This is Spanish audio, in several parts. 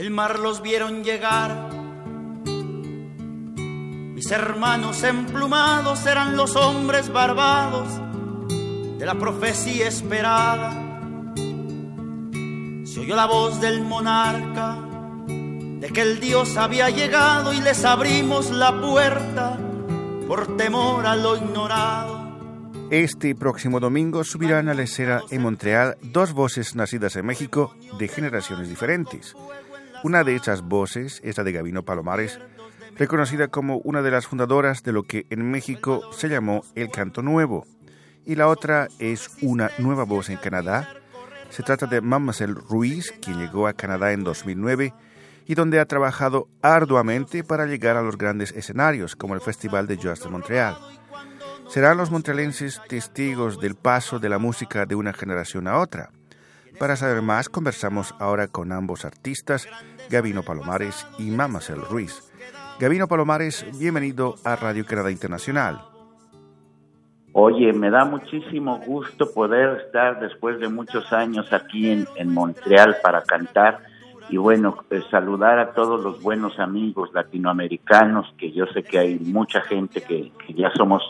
del mar los vieron llegar. Mis hermanos emplumados eran los hombres barbados de la profecía esperada. Se oyó la voz del monarca de que el Dios había llegado y les abrimos la puerta por temor a lo ignorado. Este próximo domingo subirán a la escena en Montreal dos voces nacidas en México de generaciones diferentes. Una de esas voces es la de Gabino Palomares, reconocida como una de las fundadoras de lo que en México se llamó el canto nuevo. Y la otra es una nueva voz en Canadá. Se trata de Mademoiselle Ruiz, quien llegó a Canadá en 2009 y donde ha trabajado arduamente para llegar a los grandes escenarios, como el Festival de Jazz de Montreal. Serán los montrealenses testigos del paso de la música de una generación a otra. Para saber más, conversamos ahora con ambos artistas, Gabino Palomares y Mamacel Ruiz. Gabino Palomares, bienvenido a Radio Canadá Internacional. Oye, me da muchísimo gusto poder estar después de muchos años aquí en, Montreal para cantar y bueno, pues, saludar a todos los buenos amigos latinoamericanos, que yo sé que hay mucha gente que, ya somos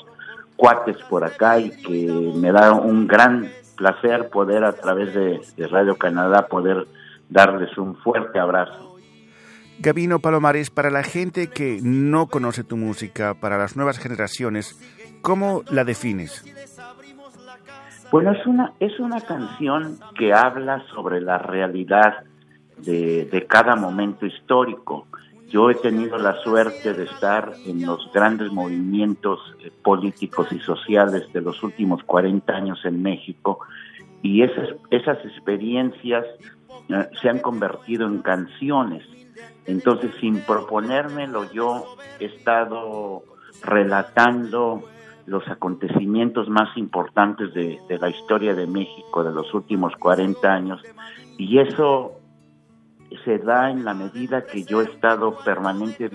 cuates por acá y que me da un gran placer poder a través de, Radio Canadá poder darles un fuerte abrazo. Gabino Palomares, para la gente que no conoce tu música, para las nuevas generaciones, ¿cómo la defines? Bueno, es una, es una canción que habla sobre la realidad de, cada momento histórico. Yo he tenido la suerte de estar en los grandes movimientos eh, políticos y sociales de los últimos 40 años en México y esas, experiencias eh, se han convertido en canciones. Entonces, sin proponérmelo, yo he estado relatando los acontecimientos más importantes de la historia de México de los últimos 40 años y eso se da en la medida que yo he estado permanente,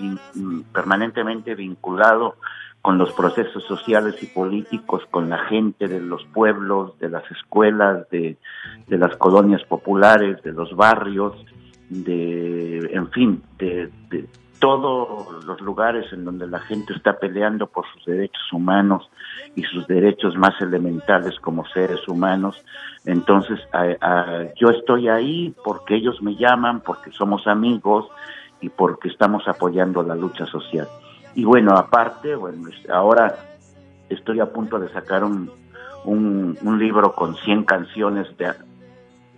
permanentemente vinculado con los procesos sociales y políticos, con la gente de los pueblos, de las escuelas, de, las colonias populares, de los barrios, de, en fin, de, de todos los lugares en donde la gente está peleando por sus derechos humanos y sus derechos más elementales como seres humanos. Entonces, yo estoy ahí porque ellos me llaman, porque somos amigos y porque estamos apoyando la lucha social. Y bueno, aparte, bueno, ahora estoy a punto de sacar un, un, libro con 100 canciones de,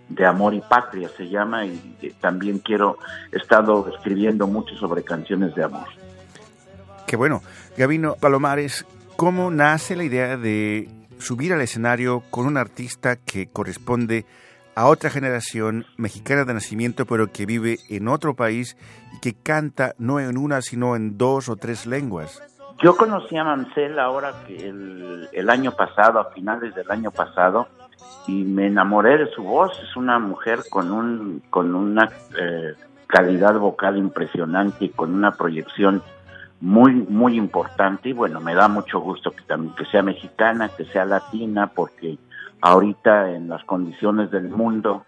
de amor y patria, se llama, y también quiero, he estado escribiendo mucho sobre canciones de amor. Qué bueno. Gabino Palomares, ¿cómo nace la idea de subir al escenario con un artista que corresponde a otra generación mexicana de nacimiento, pero que vive en otro país y que canta no en una, sino en dos o tres lenguas? Yo conocí a Mancel ahora que el, año pasado, a finales del año pasado, y me enamoré de su voz. Es una mujer con un con una eh, calidad vocal impresionante y con una proyección muy muy importante y bueno me da mucho gusto que también que sea mexicana que sea latina porque ahorita en las condiciones del mundo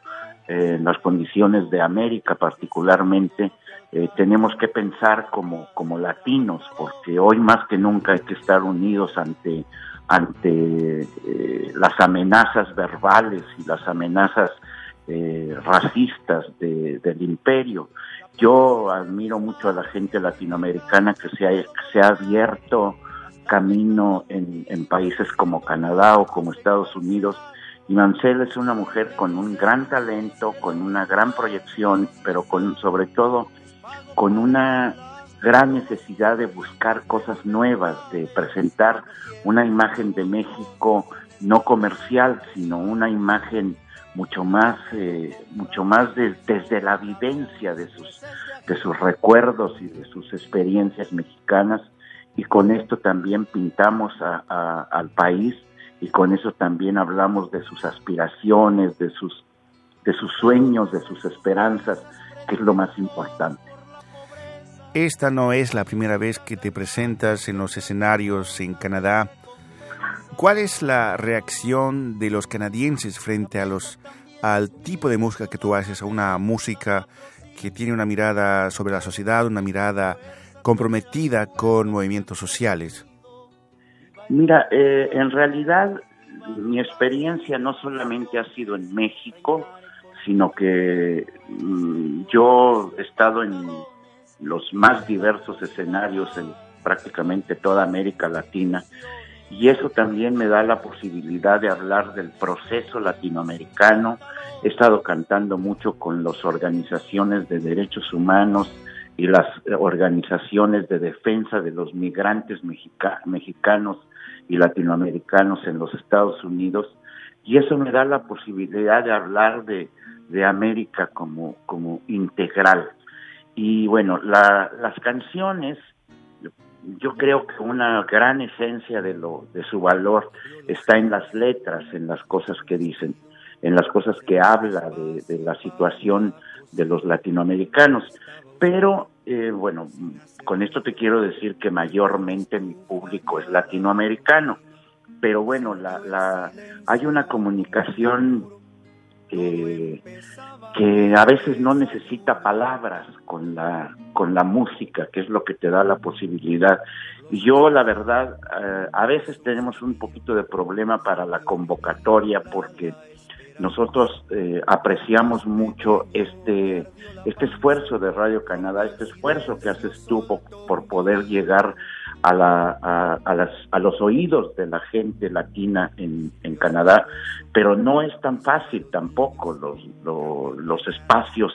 eh, en las condiciones de América particularmente eh, tenemos que pensar como como latinos porque hoy más que nunca hay que estar unidos ante ante eh, las amenazas verbales y las amenazas racistas del imperio yo admiro mucho a la gente latinoamericana que se ha, se ha abierto camino en, en, países como Canadá o como Estados Unidos. Y Mancel es una mujer con un gran talento, con una gran proyección, pero con sobre todo con una gran necesidad de buscar cosas nuevas, de presentar una imagen de México no comercial, sino una imagen mucho más, eh, mucho más desde la vivencia de sus, de sus recuerdos y de sus experiencias mexicanas y con esto también pintamos al país y con eso también hablamos de sus aspiraciones, de sus, de sus sueños, de sus esperanzas, que es lo más importante. Esta no es la primera vez que te presentas en los escenarios en Canadá. ¿Cuál es la reacción de los canadienses frente a los al tipo de música que tú haces, a una música que tiene una mirada sobre la sociedad, una mirada comprometida con movimientos sociales? Mira, eh, en realidad mi experiencia no solamente ha sido en México, sino que mm, yo he estado en los más diversos escenarios en prácticamente toda América Latina y eso también me da la posibilidad de hablar del proceso latinoamericano. He estado cantando mucho con las organizaciones de derechos humanos y las organizaciones de defensa de los migrantes mexicanos y latinoamericanos en los Estados Unidos y eso me da la posibilidad de hablar de, de América como, como integral. Y bueno, las canciones yo creo que una gran esencia de lo de su valor está en las letras, en las cosas que dicen, en las cosas que habla de, la situación de los latinoamericanos. Pero eh, bueno, con esto te quiero decir que mayormente mi público es latinoamericano. Pero bueno, la, la, hay una comunicación que a veces no necesita palabras con la con la música, que es lo que te da la posibilidad. Y yo, la verdad, eh, a veces tenemos un poquito de problema para la convocatoria porque nosotros eh, apreciamos mucho este este esfuerzo de Radio Canadá, este esfuerzo que haces tú por poder llegar a, la, a, las, a los oídos de la gente latina en, Canadá, pero no es tan fácil tampoco. Los, los, espacios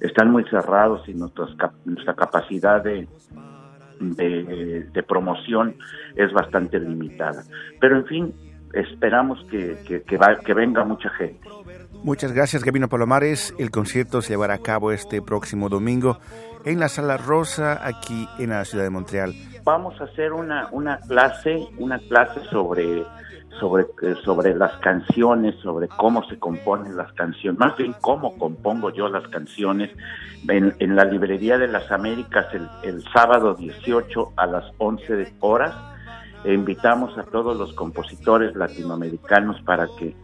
están muy cerrados y nuestras, nuestra capacidad de, de, promoción es bastante limitada. Pero en fin, esperamos que, que, que venga mucha gente. Muchas gracias, Gabino Palomares. El concierto se llevará a cabo este próximo domingo en la Sala Rosa, aquí en la ciudad de Montreal vamos a hacer una, una clase, una clase sobre, sobre, sobre las canciones, sobre cómo se componen las canciones, más bien cómo compongo yo las canciones en, en la Librería de las Américas el, el sábado 18 a las 11 horas. E invitamos a todos los compositores latinoamericanos para que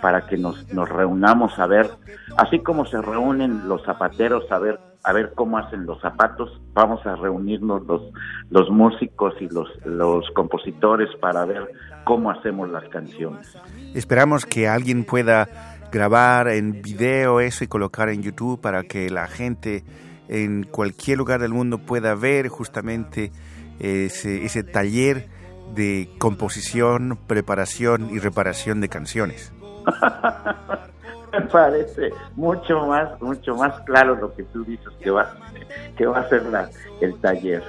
para que nos, nos reunamos a ver, así como se reúnen los zapateros a ver a ver cómo hacen los zapatos, vamos a reunirnos los, los músicos y los, los compositores para ver cómo hacemos las canciones. Esperamos que alguien pueda grabar en video eso y colocar en YouTube para que la gente en cualquier lugar del mundo pueda ver justamente ese, ese taller de composición, preparación y reparación de canciones. me parece mucho más, mucho más claro lo que tú dices que va, que va a ser la, el taller.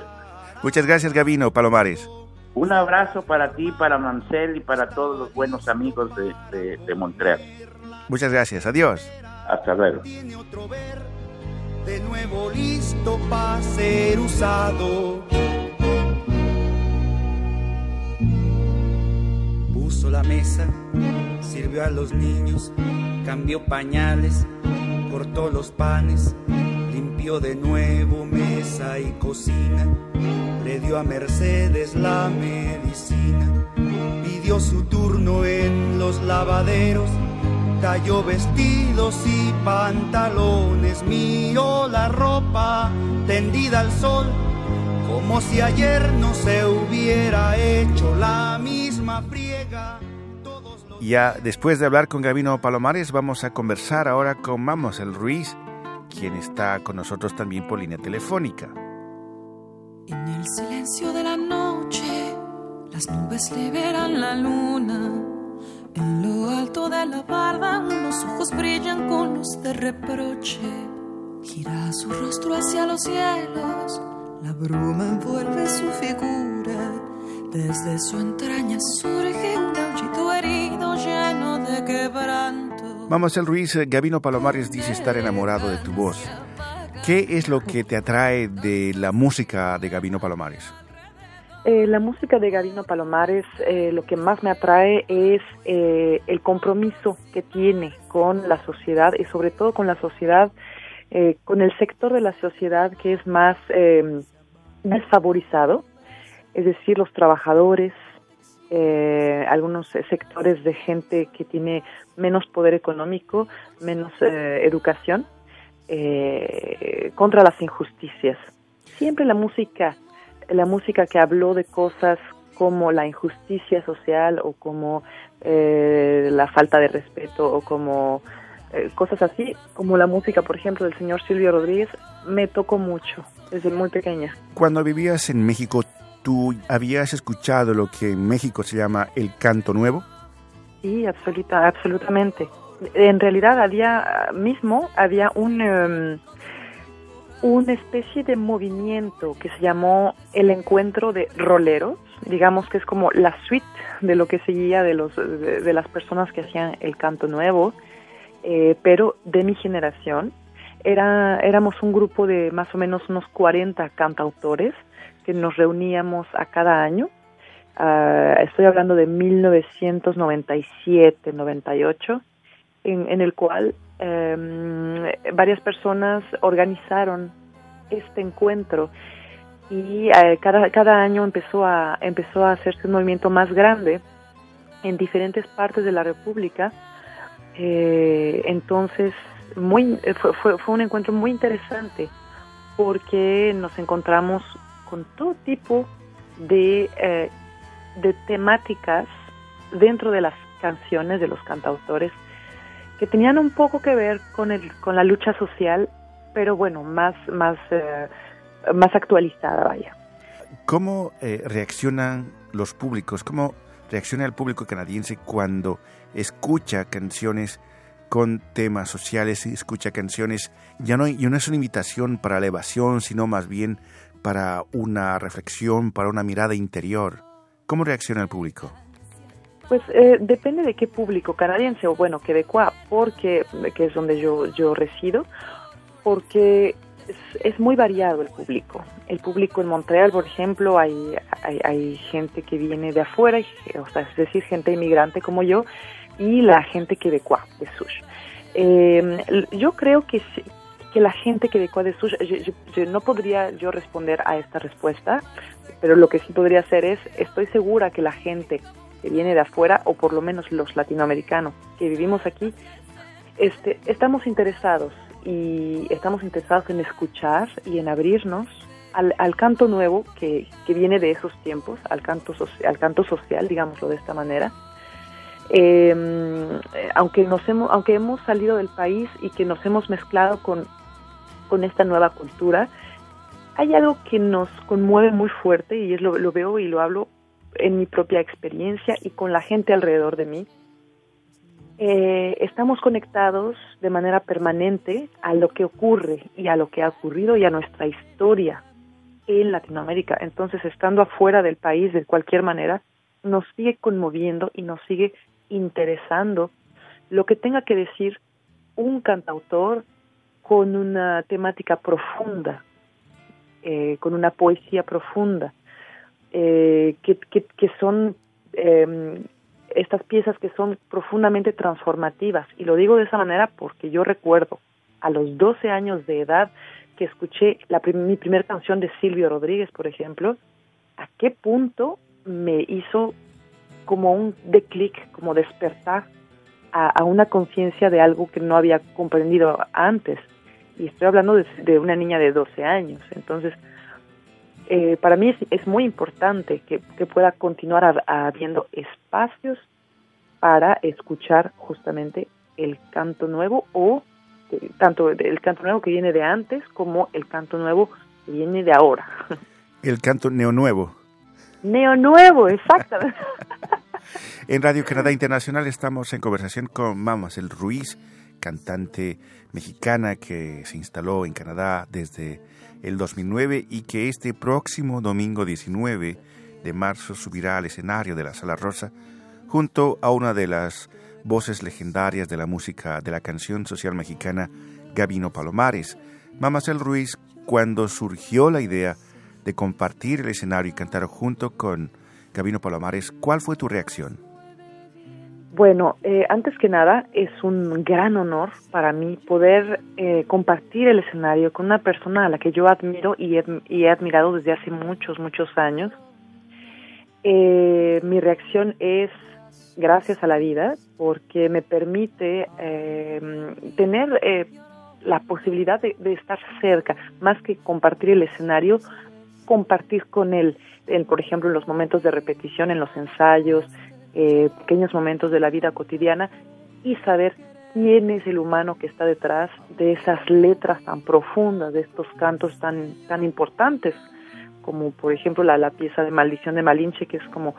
Muchas gracias, Gabino Palomares. Un abrazo para ti, para Mancel y para todos los buenos amigos de, de, Montreal. Muchas gracias, adiós. Hasta luego. De nuevo listo para ser usado. La mesa, sirvió a los niños cambió pañales, cortó los panes, limpió de nuevo mesa y cocina, le dio a Mercedes la medicina, pidió su turno en los lavaderos, cayó vestidos y pantalones, mío la ropa tendida al sol, como si ayer no se hubiera hecho la misma friega. Ya después de hablar con Gabino Palomares, vamos a conversar ahora con el Ruiz, quien está con nosotros también por línea telefónica. En el silencio de la noche, las nubes liberan la luna. En lo alto de la barda, unos ojos brillan con luz de reproche. Gira su rostro hacia los cielos, la bruma envuelve su figura. Desde su entraña surge un gauchito herido lleno de quebranto. Vamos, el Ruiz, Gabino Palomares dice estar enamorado de tu voz. ¿Qué es lo que te atrae de la música de Gabino Palomares? Eh, la música de Gabino Palomares, eh, lo que más me atrae es eh, el compromiso que tiene con la sociedad y sobre todo con la sociedad, con el sector de la sociedad que es más desfavorizado es decir, los trabajadores, eh, algunos sectores de gente que tiene menos poder económico, menos eh, educación. eh, contra las injusticias. Siempre la música, la música que habló de cosas como la injusticia social o como eh, la falta de respeto o como eh, cosas así, como la música, por ejemplo, del señor Silvio Rodríguez, me tocó mucho desde muy pequeña. Cuando vivías en México, ¿tú habías escuchado lo que en México se llama el canto nuevo? Sí, absoluta, absolutamente. En realidad, había mismo había un em, una especie de movimiento que se llamó el encuentro de roleros, digamos que es como la suite de lo que seguía de los de las personas que hacían el canto nuevo eh, pero de mi generación. Era, éramos un grupo de más o menos unos 40 cantautores que nos reuníamos a cada año. Uh, estoy hablando de 1997, 98, en, en el cual um, varias personas organizaron este encuentro y uh, cada, cada año empezó a, empezó a hacerse un movimiento más grande en diferentes partes de la República eh, entonces, muy, eh, fue, fue, fue, un encuentro muy interesante porque nos encontramos con todo tipo de, eh, de temáticas dentro de las canciones de los cantautores que tenían un poco que ver con, el, con la lucha social, pero bueno, más, más, eh, más actualizada, vaya. ¿Cómo eh, reaccionan los públicos? ¿Cómo reacciona el público canadiense cuando escucha canciones con temas sociales, escucha canciones, ya no, y no es una invitación para la evasión, sino más bien para una reflexión, para una mirada interior. ¿Cómo reacciona el público? Pues eh, depende de qué público, canadiense o bueno, quebecois, porque que es donde yo, yo resido, porque es, es, muy variado el público. El público en Montreal, por ejemplo, hay, hay, hay gente que viene de afuera, o sea, es decir, gente inmigrante como yo, y la gente quebecois de Sush. Eh, yo creo que, que la gente quebecois de Sush, yo, yo, yo, no podría yo responder a esta respuesta, pero lo que sí podría hacer es, estoy segura que la gente que viene de afuera, o por lo menos los latinoamericanos que vivimos aquí, este, estamos interesados y estamos interesados en escuchar y en abrirnos al, al canto nuevo que, que, viene de esos tiempos, al canto, al canto social, digámoslo de esta manera, eh, aunque nos hemos aunque hemos salido del país y que nos hemos mezclado con con esta nueva cultura hay algo que nos conmueve muy fuerte y es lo, lo veo y lo hablo en mi propia experiencia y con la gente alrededor de mí eh, estamos conectados de manera permanente a lo que ocurre y a lo que ha ocurrido y a nuestra historia en Latinoamérica. Entonces, estando afuera del país de cualquier manera, nos sigue conmoviendo y nos sigue interesando lo que tenga que decir un cantautor con una temática profunda, eh, con una poesía profunda, eh, que, que, son eh, estas piezas que son profundamente transformativas. Y lo digo de esa manera porque yo recuerdo a los 12 años de edad que escuché la, mi primera canción de Silvio Rodríguez, por ejemplo, a qué punto me hizo como un declic, como despertar a, a una conciencia de algo que no había comprendido antes. Y estoy hablando de, de una niña de 12 años. Entonces, eh, para mí es, es, muy importante que, que pueda continuar habiendo espacios para escuchar justamente el canto nuevo o eh, tanto el canto nuevo que viene de antes como el canto nuevo que viene de ahora. El canto neonuevo. Neonuevo, exactamente. en Radio Canadá Internacional estamos en conversación con Mamas el Ruiz, cantante mexicana que se instaló en Canadá desde el 2009 y que este próximo domingo 19 de marzo subirá al escenario de la Sala Rosa junto a una de las voces legendarias de la música de la canción social mexicana, Gabino Palomares. Mamacel Ruiz, cuando surgió la idea de compartir el escenario y cantar junto con Gabino Palomares, ¿cuál fue tu reacción? Bueno, eh, antes que nada, es un gran honor para mí poder eh, compartir el escenario con una persona a la que yo admiro y he, y he admirado desde hace muchos, muchos años. Eh, mi reacción es gracias a la vida porque me permite tener la posibilidad de, estar cerca, más que compartir el escenario, compartir con él, por ejemplo, en los momentos de repetición, en los ensayos, eh, pequeños momentos de la vida cotidiana y saber quién es el humano que está detrás de esas letras tan profundas, de estos cantos tan, tan importantes, como por ejemplo la, la pieza de Maldición de Malinche, que es como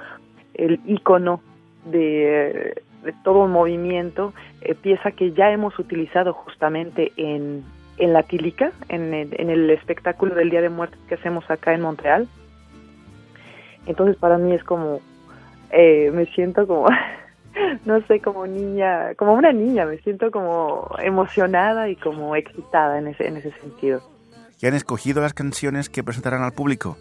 el icono de, todo un movimiento, eh, pieza que ya hemos utilizado justamente en, en la Tílica, en el, en el espectáculo del Día de Muertos que hacemos acá en Montreal. Entonces para mí es como, eh, me siento como no sé, como niña, como una niña, me siento como emocionada y como excitada en ese, en ese sentido. ¿Ya han escogido las canciones que presentarán al público?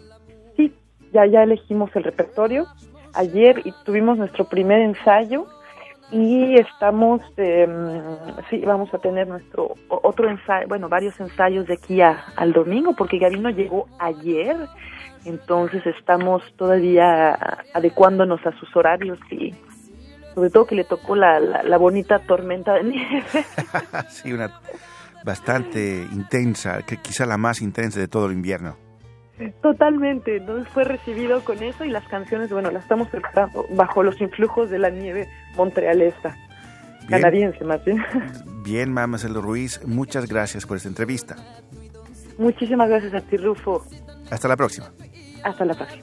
Sí, ya, ya elegimos el repertorio. Ayer y tuvimos nuestro primer ensayo y estamos, eh, sí, vamos a tener nuestro otro ensayo, bueno, varios ensayos de aquí al domingo, porque Gabino llegó ayer, entonces estamos todavía adecuándonos a sus horarios y sobre todo que le tocó la, la, bonita tormenta de nieve. sí, una bastante intensa, que quizá la más intensa de todo el invierno. Totalmente, entonces fue recibido con eso y las canciones, bueno, las estamos preparando bajo los influjos de la nieve montrealesa, canadiense más bien. Bien, Marcelo Ruiz, muchas gracias por esta entrevista. Muchísimas gracias a ti, Rufo. Hasta la próxima. Hasta la próxima.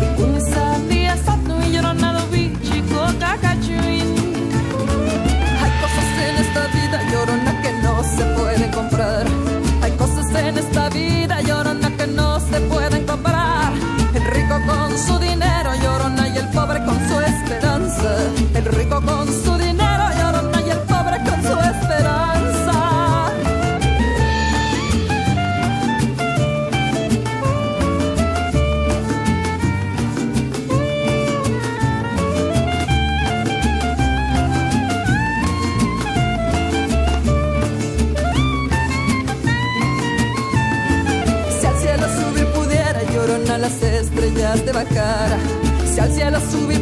Si al cielo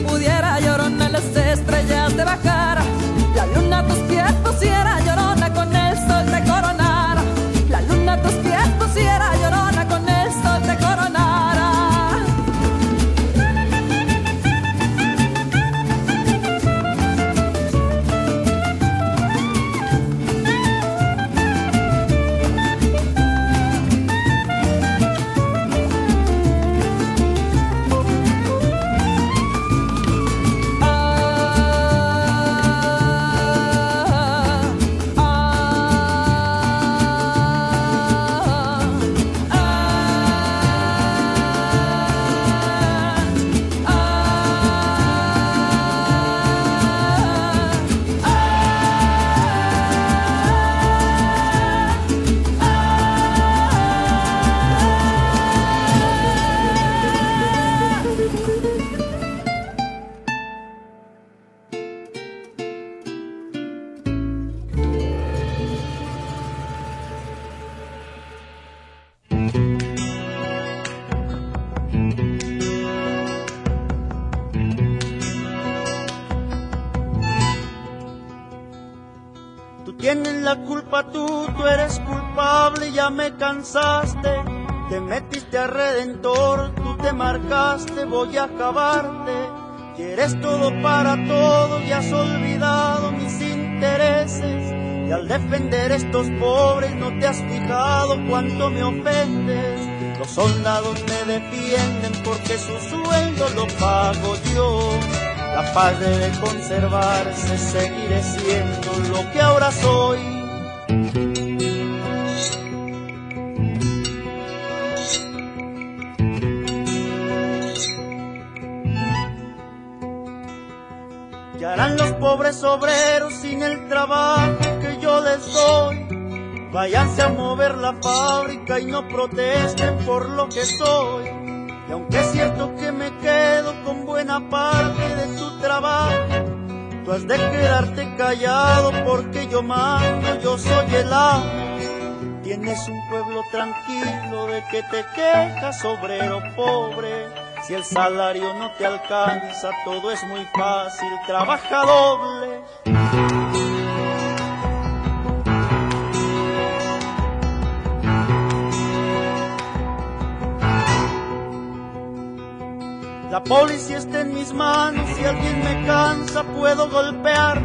me cansaste, te metiste a redentor, tú te marcaste, voy a acabarte. Quieres todo para todo y has olvidado mis intereses. Y al defender estos pobres no te has fijado cuánto me ofendes. Los soldados me defienden porque su sueldo lo pago yo. La paz debe conservarse, seguiré siendo lo que ahora soy obreros sin el trabajo que yo les doy. Váyanse a mover la fábrica y no protesten por lo que soy. Y aunque es cierto que me quedo con buena parte de tu trabajo, tú has de quedarte callado porque yo mando, yo soy el amo. Tienes un pueblo tranquilo de que te quejas, obrero pobre. Si el salario no te alcanza, todo es muy fácil, trabaja doble. La policía está en mis manos, si alguien me cansa puedo golpear,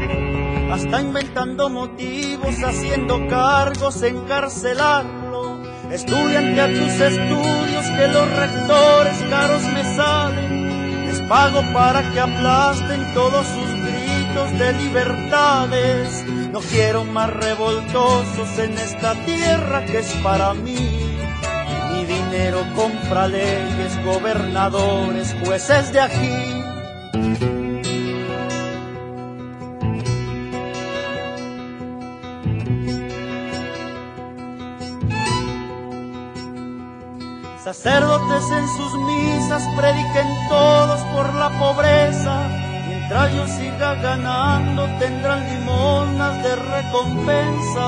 hasta inventando motivos, haciendo cargos, encarcelarlo. Estudiante a tus estudios que los rectores caros me salen, les pago para que aplasten todos sus gritos de libertades. No quiero más revoltosos en esta tierra que es para mí mi dinero compra leyes, gobernadores, jueces de aquí. En sus misas prediquen todos por la pobreza. Mientras yo siga ganando tendrán limonas de recompensa.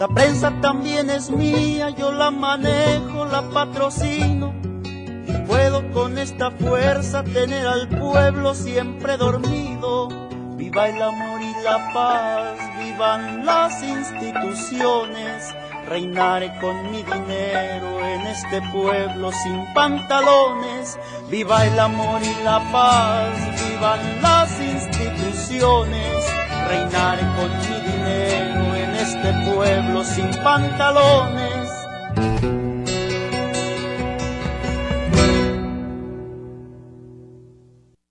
La prensa también es mía, yo la manejo, la patrocino. Y puedo con esta fuerza tener al pueblo siempre dormido. Viva el amor y la paz, vivan las instituciones. Reinaré con mi dinero en este pueblo sin pantalones. Viva el amor y la paz, vivan las instituciones. Reinaré con mi dinero este pueblo sin pantalones